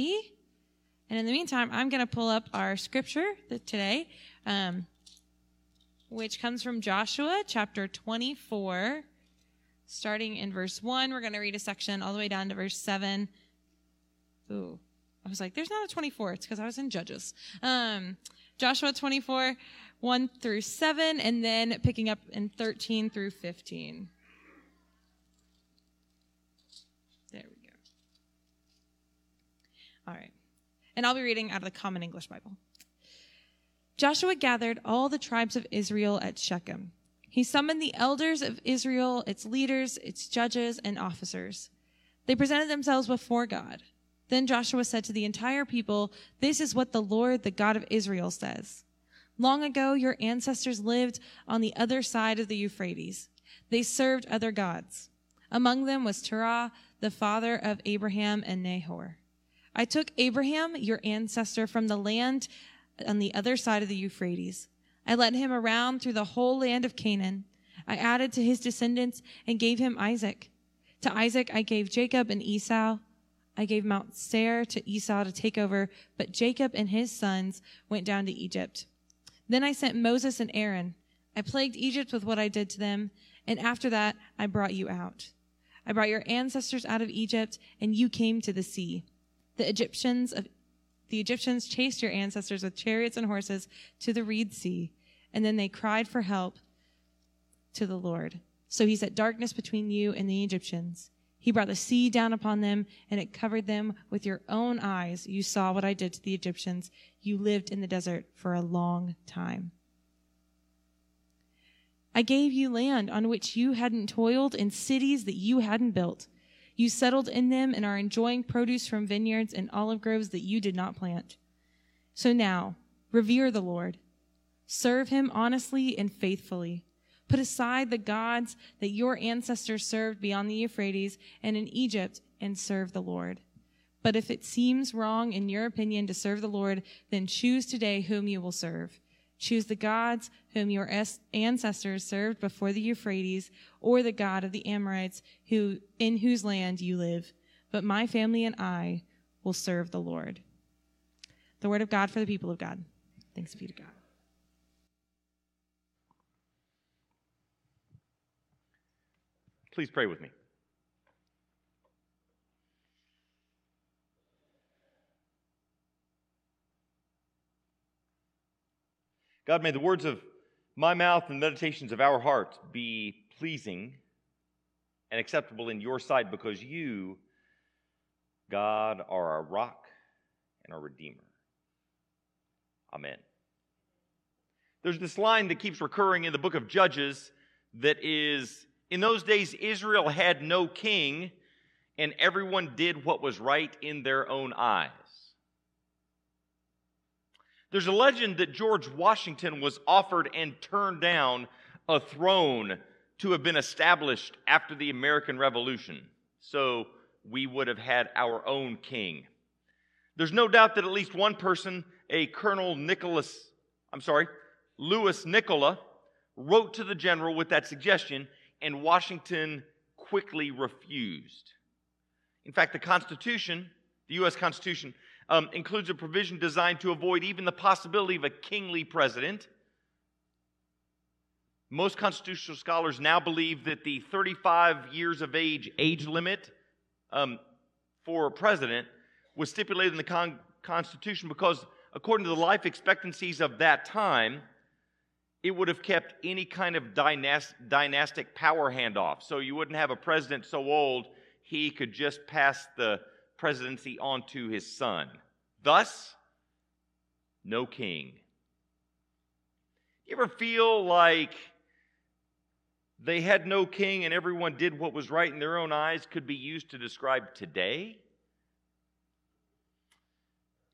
And in the meantime, I'm going to pull up our scripture today, um, which comes from Joshua chapter 24, starting in verse 1. We're going to read a section all the way down to verse 7. Ooh, I was like, there's not a 24. It's because I was in Judges. Um, Joshua 24, 1 through 7, and then picking up in 13 through 15. There we go. All right. And I'll be reading out of the Common English Bible. Joshua gathered all the tribes of Israel at Shechem. He summoned the elders of Israel, its leaders, its judges, and officers. They presented themselves before God. Then Joshua said to the entire people, This is what the Lord, the God of Israel, says. Long ago, your ancestors lived on the other side of the Euphrates. They served other gods. Among them was Terah, the father of Abraham and Nahor. I took Abraham, your ancestor, from the land on the other side of the Euphrates. I led him around through the whole land of Canaan. I added to his descendants and gave him Isaac. To Isaac I gave Jacob and Esau. I gave Mount Seir to Esau to take over, but Jacob and his sons went down to Egypt. Then I sent Moses and Aaron. I plagued Egypt with what I did to them, and after that I brought you out. I brought your ancestors out of Egypt, and you came to the sea. The Egyptians of the Egyptians chased your ancestors with chariots and horses to the Reed Sea, and then they cried for help to the Lord. So he set darkness between you and the Egyptians. He brought the sea down upon them, and it covered them with your own eyes. You saw what I did to the Egyptians. You lived in the desert for a long time. I gave you land on which you hadn't toiled and cities that you hadn't built. You settled in them and are enjoying produce from vineyards and olive groves that you did not plant. So now, revere the Lord. Serve him honestly and faithfully. Put aside the gods that your ancestors served beyond the Euphrates and in Egypt and serve the Lord. But if it seems wrong in your opinion to serve the Lord, then choose today whom you will serve Choose the gods whom your ancestors served before the Euphrates, or the God of the Amorites, who, in whose land you live. But my family and I will serve the Lord. The word of God for the people of God. Thanks be to God. Please pray with me. God, may the words of my mouth and the meditations of our heart be pleasing and acceptable in your sight because you, God, are our rock and our redeemer. Amen. There's this line that keeps recurring in the book of Judges that is In those days, Israel had no king, and everyone did what was right in their own eyes. There's a legend that George Washington was offered and turned down a throne to have been established after the American Revolution. So we would have had our own king. There's no doubt that at least one person, a Colonel Nicholas, I'm sorry, Lewis Nicola, wrote to the general with that suggestion, and Washington quickly refused. In fact, the Constitution, the U.S. Constitution, um, includes a provision designed to avoid even the possibility of a kingly president. Most constitutional scholars now believe that the 35 years of age age limit um, for a president was stipulated in the con- Constitution because, according to the life expectancies of that time, it would have kept any kind of dynast- dynastic power handoff. So you wouldn't have a president so old he could just pass the presidency onto his son. Thus, no king. You ever feel like they had no king and everyone did what was right in their own eyes could be used to describe today?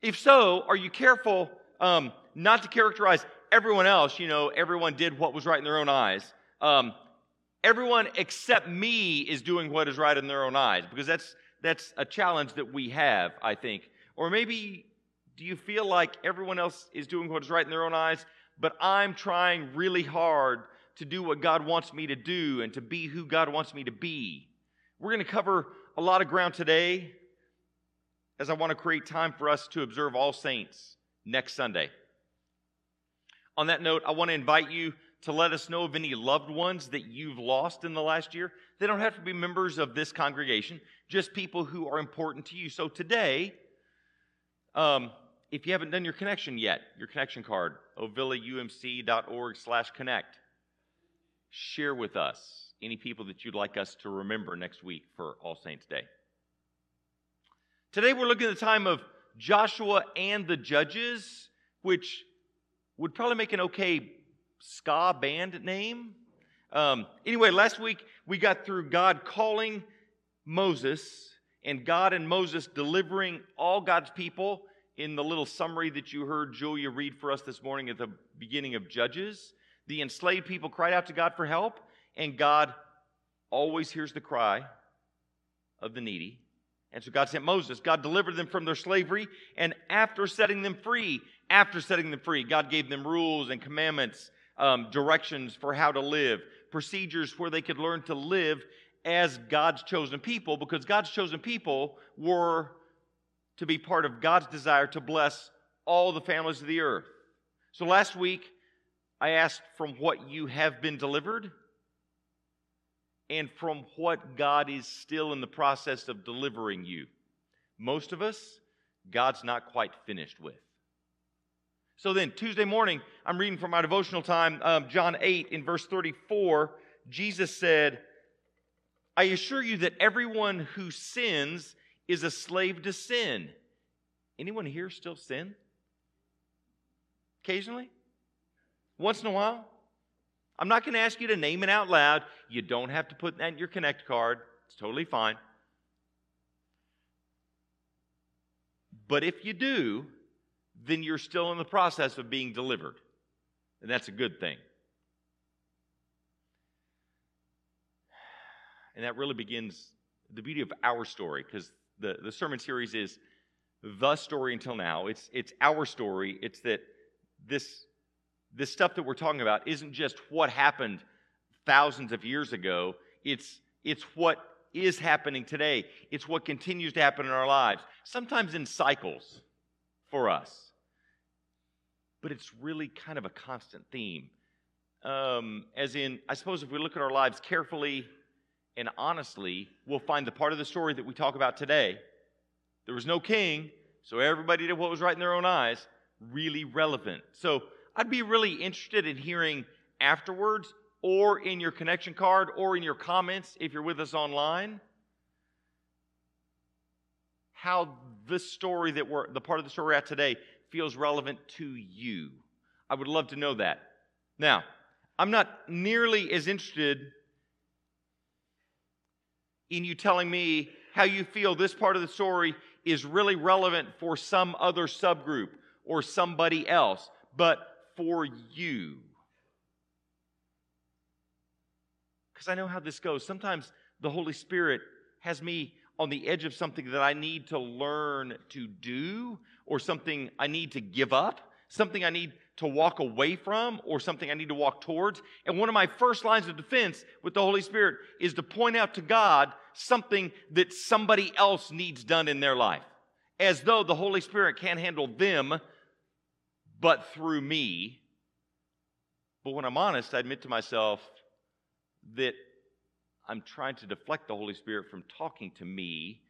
If so, are you careful um, not to characterize everyone else? You know, everyone did what was right in their own eyes. Um, everyone except me is doing what is right in their own eyes because that's that's a challenge that we have, I think. Or maybe do you feel like everyone else is doing what is right in their own eyes, but I'm trying really hard to do what God wants me to do and to be who God wants me to be? We're going to cover a lot of ground today. as I want to create time for us to observe All Saints next Sunday. On that note, I want to invite you to let us know of any loved ones that you've lost in the last year. They don't have to be members of this congregation, just people who are important to you. So today, um, if you haven't done your connection yet, your connection card, ovillaumc.org slash connect, share with us any people that you'd like us to remember next week for All Saints Day. Today we're looking at the time of Joshua and the Judges, which would probably make an okay ska band name. Um, anyway, last week we got through God calling Moses and God and Moses delivering all God's people in the little summary that you heard Julia read for us this morning at the beginning of Judges. The enslaved people cried out to God for help, and God always hears the cry of the needy. And so God sent Moses. God delivered them from their slavery, and after setting them free, after setting them free, God gave them rules and commandments, um, directions for how to live, procedures where they could learn to live as God's chosen people, because God's chosen people were to be part of God's desire to bless all the families of the earth. So last week, I asked from what you have been delivered and from what God is still in the process of delivering you. Most of us, God's not quite finished with. So then, Tuesday morning, I'm reading from my devotional time, um, John 8, in verse 34. Jesus said, I assure you that everyone who sins is a slave to sin. Anyone here still sin? Occasionally? Once in a while? I'm not going to ask you to name it out loud. You don't have to put that in your Connect card, it's totally fine. But if you do, then you're still in the process of being delivered. And that's a good thing. And that really begins the beauty of our story, because the, the sermon series is the story until now. It's, it's our story. It's that this, this stuff that we're talking about isn't just what happened thousands of years ago, it's, it's what is happening today. It's what continues to happen in our lives, sometimes in cycles for us but it's really kind of a constant theme. Um, as in, I suppose if we look at our lives carefully and honestly, we'll find the part of the story that we talk about today. There was no king, so everybody did what was right in their own eyes, really relevant. So I'd be really interested in hearing afterwards or in your connection card or in your comments if you're with us online how this story that we're the part of the story we're at today feels relevant to you. I would love to know that. Now, I'm not nearly as interested in you telling me how you feel this part of the story is really relevant for some other subgroup or somebody else, but for you. Because I know how this goes. Sometimes the Holy Spirit has me on the edge of something that I need to learn to do, or something I need to give up, something I need to walk away from, or something I need to walk towards. And one of my first lines of defense with the Holy Spirit is to point out to God something that somebody else needs done in their life, as though the Holy Spirit can't handle them but through me. But when I'm honest, I admit to myself that I'm trying to deflect the Holy Spirit from talking to me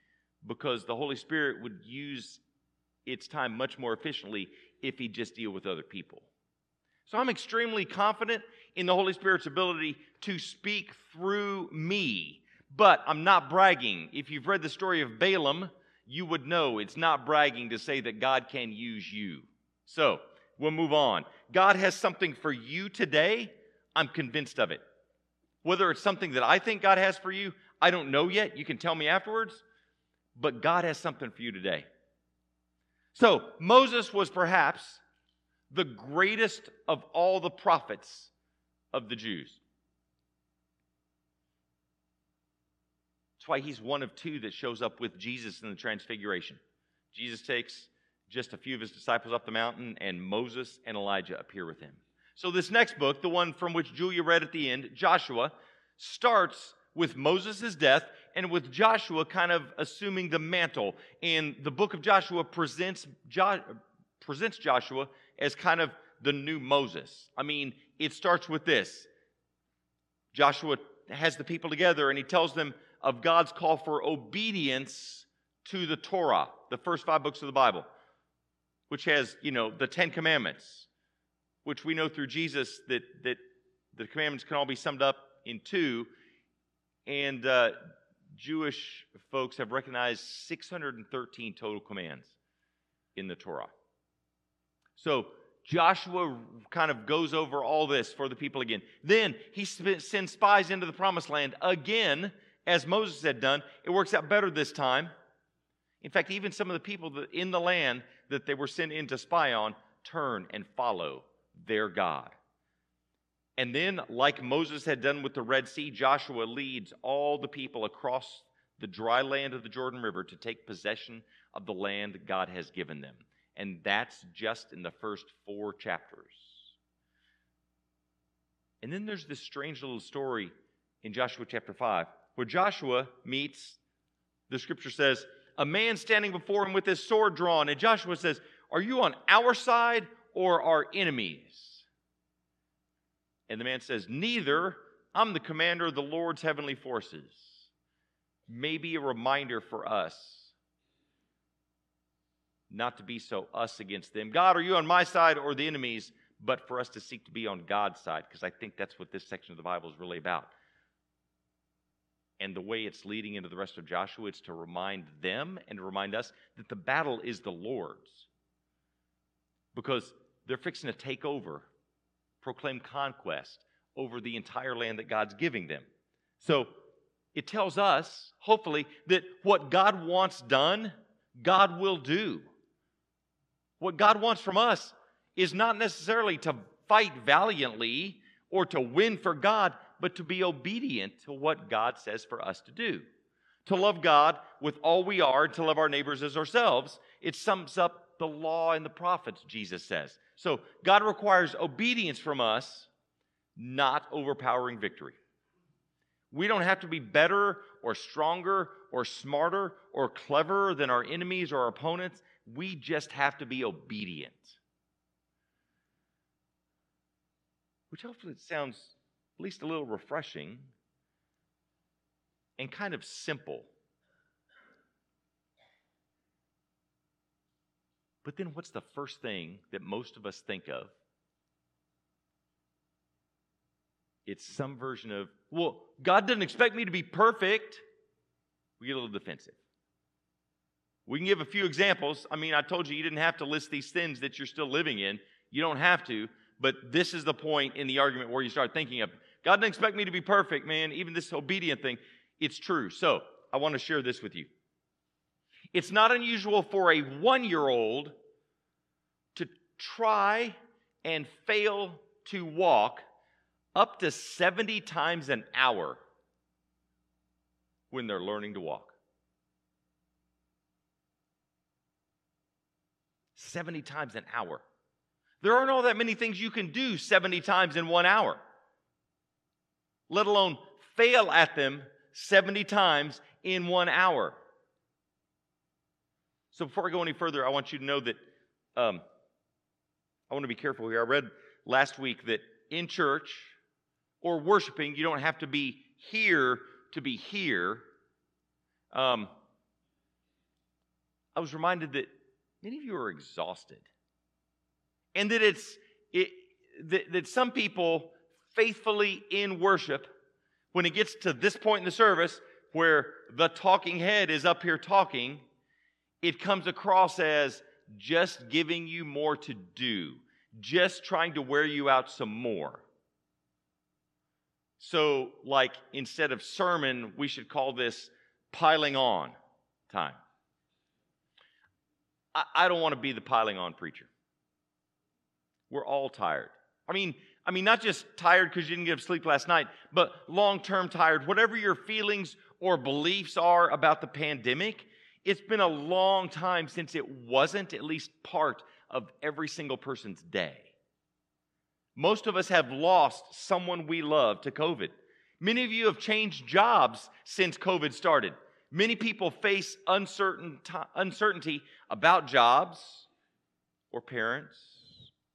because the Holy Spirit would use its time much more efficiently if he just deal with other people. So I'm extremely confident in the Holy Spirit's ability to speak through me, but I'm not bragging. If you've read the story of Balaam, you would know it's not bragging to say that God can use you. So we'll move on. God has something for you today. I'm convinced of it. Whether it's something that I think God has for you, I don't know yet. You can tell me afterwards. But God has something for you today. So, Moses was perhaps the greatest of all the prophets of the Jews. That's why he's one of two that shows up with Jesus in the Transfiguration. Jesus takes just a few of his disciples up the mountain, and Moses and Elijah appear with him. So, this next book, the one from which Julia read at the end, Joshua, starts with Moses' death and with Joshua kind of assuming the mantle. And the book of Joshua presents, jo- presents Joshua as kind of the new Moses. I mean, it starts with this Joshua has the people together and he tells them of God's call for obedience to the Torah, the first five books of the Bible, which has, you know, the Ten Commandments, which we know through Jesus that, that the commandments can all be summed up in two. And uh, Jewish folks have recognized 613 total commands in the Torah. So Joshua kind of goes over all this for the people again. Then he sends spies into the promised land again, as Moses had done. It works out better this time. In fact, even some of the people in the land that they were sent in to spy on turn and follow their God. And then, like Moses had done with the Red Sea, Joshua leads all the people across the dry land of the Jordan River to take possession of the land God has given them. And that's just in the first four chapters. And then there's this strange little story in Joshua chapter 5 where Joshua meets, the scripture says, a man standing before him with his sword drawn. And Joshua says, Are you on our side or our enemies? And the man says, Neither. I'm the commander of the Lord's heavenly forces. Maybe a reminder for us not to be so us against them. God, are you on my side or the enemies? But for us to seek to be on God's side, because I think that's what this section of the Bible is really about. And the way it's leading into the rest of Joshua, it's to remind them and to remind us that the battle is the Lord's. Because they're fixing to take over, proclaim conquest over the entire land that God's giving them. So it tells us, hopefully, that what God wants done, God will do. What God wants from us is not necessarily to fight valiantly or to win for God, but to be obedient to what God says for us to do. To love God with all we are, to love our neighbors as ourselves. It sums up the law and the prophets, Jesus says. So God requires obedience from us, not overpowering victory. We don't have to be better or stronger or smarter or cleverer than our enemies or our opponents. We just have to be obedient. Which hopefully sounds at least a little refreshing and kind of simple. But then, what's the first thing that most of us think of? It's some version of, well, God doesn't expect me to be perfect. We get a little defensive. We can give a few examples. I mean, I told you you didn't have to list these sins that you're still living in. You don't have to. But this is the point in the argument where you start thinking of God doesn't expect me to be perfect, man. Even this obedient thing, it's true. So I want to share this with you. It's not unusual for a one year old to try and fail to walk up to 70 times an hour when they're learning to walk. 70 times an hour. There aren't all that many things you can do 70 times in one hour, let alone fail at them 70 times in one hour. So, before I go any further, I want you to know that um, I want to be careful here. I read last week that in church or worshiping, you don't have to be here to be here. Um, I was reminded that many of you are exhausted. And that it's it, that, that some people faithfully in worship, when it gets to this point in the service where the talking head is up here talking, it comes across as just giving you more to do, just trying to wear you out some more. So, like, instead of sermon, we should call this piling on time. I, I don't want to be the piling on preacher. We're all tired. I mean, I mean, not just tired because you didn't get sleep last night, but long term tired. Whatever your feelings or beliefs are about the pandemic, it's been a long time since it wasn't at least part of every single person's day. Most of us have lost someone we love to COVID. Many of you have changed jobs since COVID started. Many people face uncertain uncertainty about jobs or parents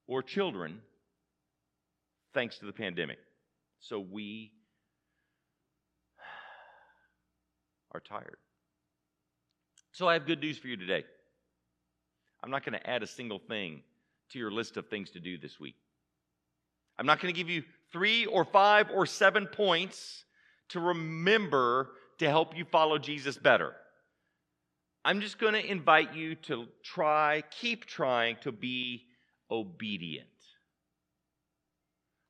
or children thanks to the pandemic. So we are tired. So I have good news for you today. I'm not going to add a single thing to your list of things to do this week. I'm not going to give you three or five or seven points to remember to help you follow Jesus better. I'm just going to invite you to try, keep trying to be obedient.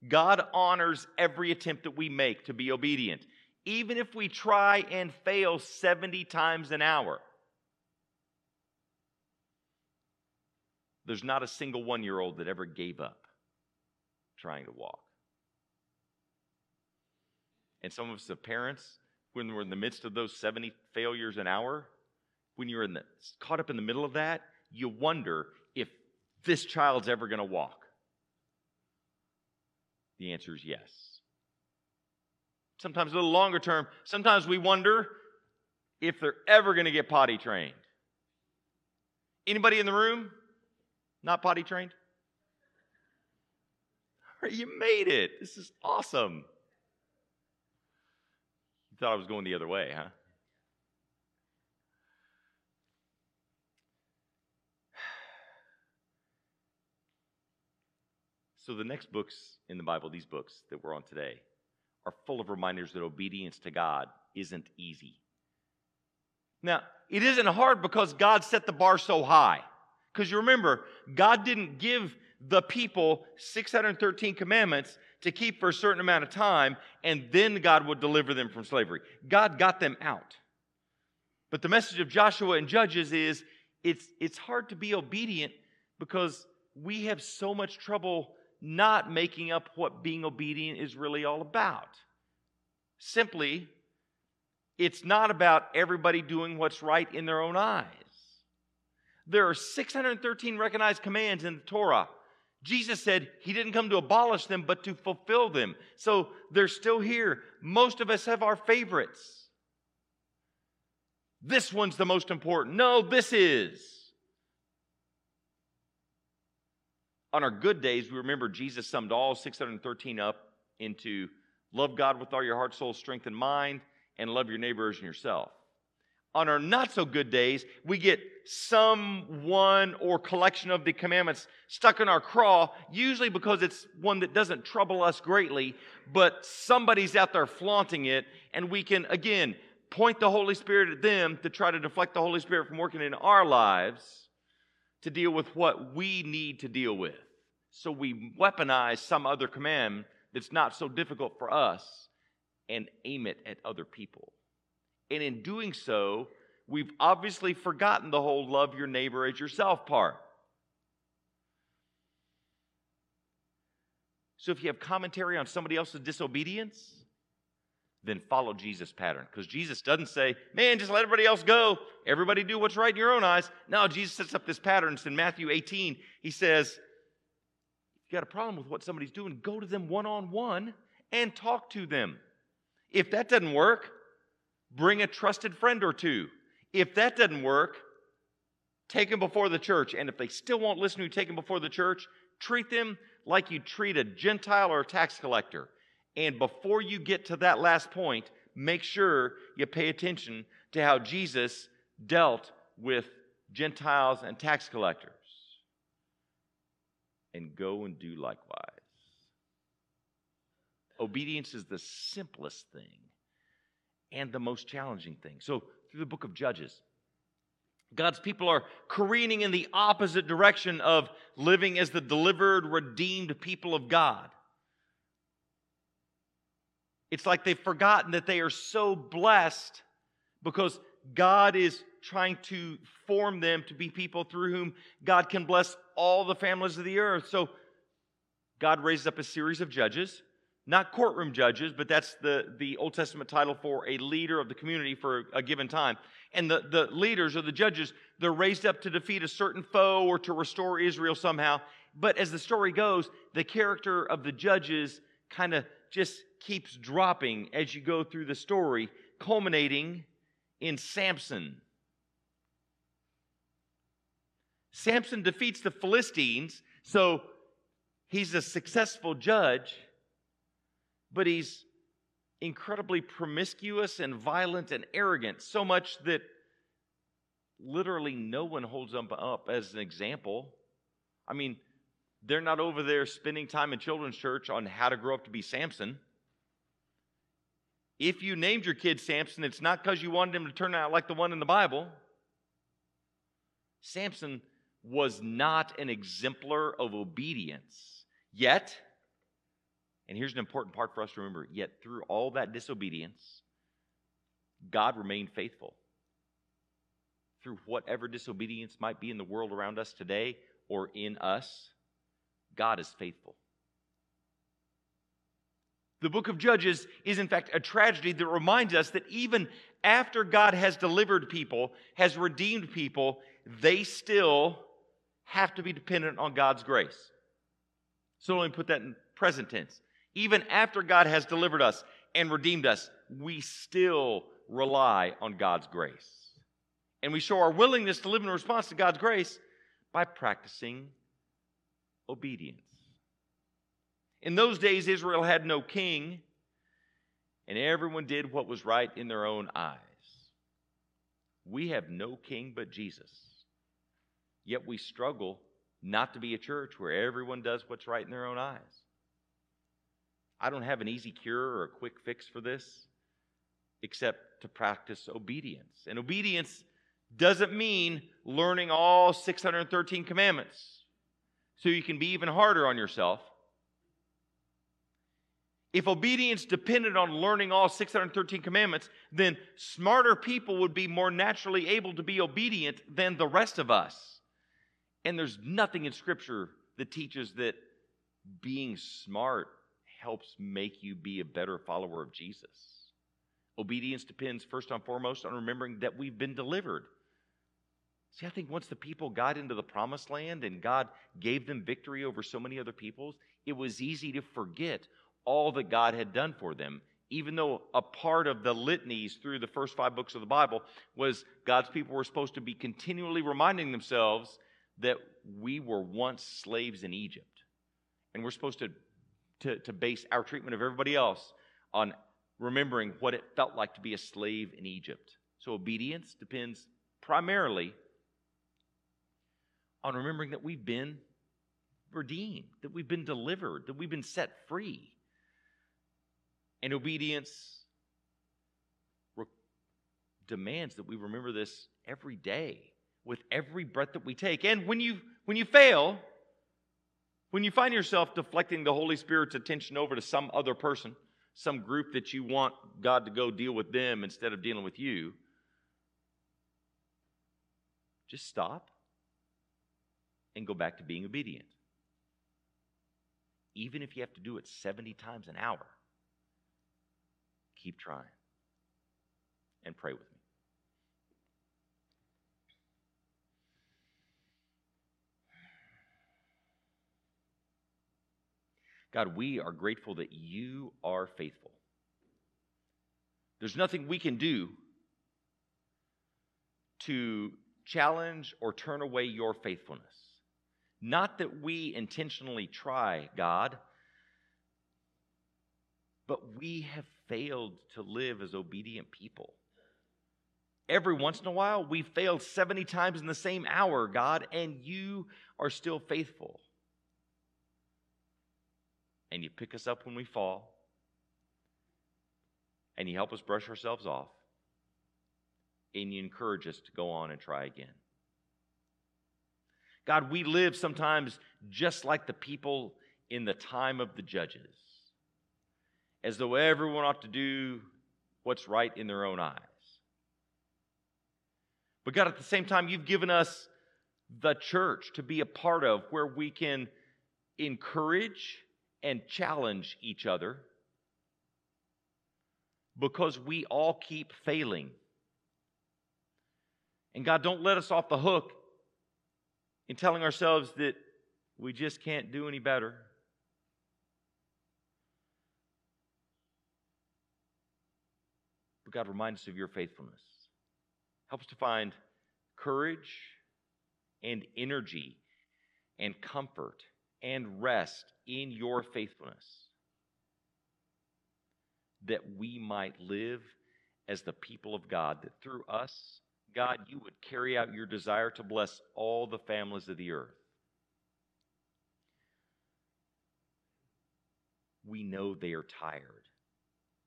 God honors every attempt that we make to be obedient, even if we try and fail 70 times an hour. There's not a single one year old that ever gave up trying to walk. And some of us, the parents, when we're in the midst of those 70 failures an hour, when you're in the, caught up in the middle of that, you wonder if this child's ever going to walk. The answer is yes. Sometimes a little longer term, sometimes we wonder if they're ever going to get potty trained. Anybody in the room not potty trained? You made it. This is awesome. You thought I was going the other way, huh? So, the next books in the Bible, these books that we're on today, are full of reminders that obedience to God isn't easy. Now, it isn't hard because God set the bar so high. Because you remember, God didn't give the people 613 commandments to keep for a certain amount of time, and then God would deliver them from slavery. God got them out. But the message of Joshua and Judges is it's, it's hard to be obedient because we have so much trouble not making up what being obedient is really all about. Simply, it's not about everybody doing what's right in their own eyes. There are 613 recognized commands in the Torah. Jesus said he didn't come to abolish them, but to fulfill them. So they're still here. Most of us have our favorites. This one's the most important. No, this is. On our good days, we remember Jesus summed all 613 up into love God with all your heart, soul, strength, and mind, and love your neighbors and yourself. On our not so good days, we get some one or collection of the commandments stuck in our craw, usually because it's one that doesn't trouble us greatly, but somebody's out there flaunting it, and we can, again, point the Holy Spirit at them to try to deflect the Holy Spirit from working in our lives to deal with what we need to deal with. So we weaponize some other command that's not so difficult for us and aim it at other people. And in doing so, we've obviously forgotten the whole love your neighbor as yourself part. So if you have commentary on somebody else's disobedience, then follow Jesus' pattern. Because Jesus doesn't say, man, just let everybody else go. Everybody do what's right in your own eyes. No, Jesus sets up this pattern. It's in Matthew 18. He says, you got a problem with what somebody's doing, go to them one on one and talk to them. If that doesn't work, bring a trusted friend or two. If that doesn't work, take them before the church. And if they still won't listen to you, take them before the church. Treat them like you treat a Gentile or a tax collector. And before you get to that last point, make sure you pay attention to how Jesus dealt with Gentiles and tax collectors. And go and do likewise. Obedience is the simplest thing and the most challenging thing. So, through the book of Judges, God's people are careening in the opposite direction of living as the delivered, redeemed people of God. It's like they've forgotten that they are so blessed because God is trying to form them to be people through whom God can bless all the families of the earth. So God raises up a series of judges, not courtroom judges, but that's the, the Old Testament title for a leader of the community for a given time. And the, the leaders or the judges, they're raised up to defeat a certain foe or to restore Israel somehow. But as the story goes, the character of the judges kind of just keeps dropping as you go through the story, culminating in Samson. Samson defeats the Philistines, so he's a successful judge, but he's incredibly promiscuous and violent and arrogant, so much that literally no one holds him up as an example. I mean, they're not over there spending time in children's church on how to grow up to be Samson. If you named your kid Samson, it's not because you wanted him to turn out like the one in the Bible. Samson was not an exemplar of obedience. Yet, and here's an important part for us to remember yet through all that disobedience, God remained faithful. Through whatever disobedience might be in the world around us today or in us, God is faithful. The book of Judges is, in fact, a tragedy that reminds us that even after God has delivered people, has redeemed people, they still have to be dependent on God's grace. So let me put that in present tense. Even after God has delivered us and redeemed us, we still rely on God's grace. And we show our willingness to live in response to God's grace by practicing obedience. In those days, Israel had no king, and everyone did what was right in their own eyes. We have no king but Jesus. Yet we struggle not to be a church where everyone does what's right in their own eyes. I don't have an easy cure or a quick fix for this, except to practice obedience. And obedience doesn't mean learning all 613 commandments so you can be even harder on yourself. If obedience depended on learning all 613 commandments, then smarter people would be more naturally able to be obedient than the rest of us. And there's nothing in Scripture that teaches that being smart helps make you be a better follower of Jesus. Obedience depends first and foremost on remembering that we've been delivered. See, I think once the people got into the promised land and God gave them victory over so many other peoples, it was easy to forget all that God had done for them. Even though a part of the litanies through the first five books of the Bible was God's people were supposed to be continually reminding themselves that we were once slaves in Egypt. And we're supposed to, to, to base our treatment of everybody else on remembering what it felt like to be a slave in Egypt. So obedience depends primarily on remembering that we've been redeemed, that we've been delivered, that we've been set free. And obedience re- demands that we remember this every day with every breath that we take. And when you when you fail, when you find yourself deflecting the Holy Spirit's attention over to some other person, some group that you want God to go deal with them instead of dealing with you, just stop and go back to being obedient. Even if you have to do it 70 times an hour, keep trying and pray with me. God, we are grateful that you are faithful. There's nothing we can do to challenge or turn away your faithfulness. Not that we intentionally try, God, but we have failed to live as obedient people. Every once in a while, we failed 70 times in the same hour, God, and you are still faithful and you pick us up when we fall, and you help us brush ourselves off, and you encourage us to go on and try again. God, we live sometimes just like the people in the time of the judges, as though everyone ought to do what's right in their own eyes. But God, at the same time, you've given us the church to be a part of where we can encourage and challenge each other because we all keep failing. And God, don't let us off the hook in telling ourselves that we just can't do any better. But God, remind us of your faithfulness. Help us to find courage and energy and comfort and rest in your faithfulness that we might live as the people of God, that through us, God, you would carry out your desire to bless all the families of the earth. We know they are tired.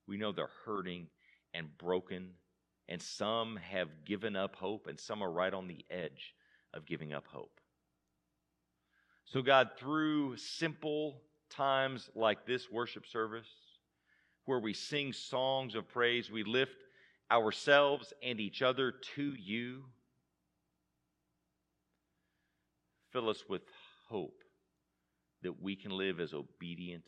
We know they're hurting and broken, and some have given up hope, and some are right on the edge of giving up hope. So, God, through simple times like this worship service, where we sing songs of praise, we lift ourselves and each other to you. Fill us with hope that we can live as obedient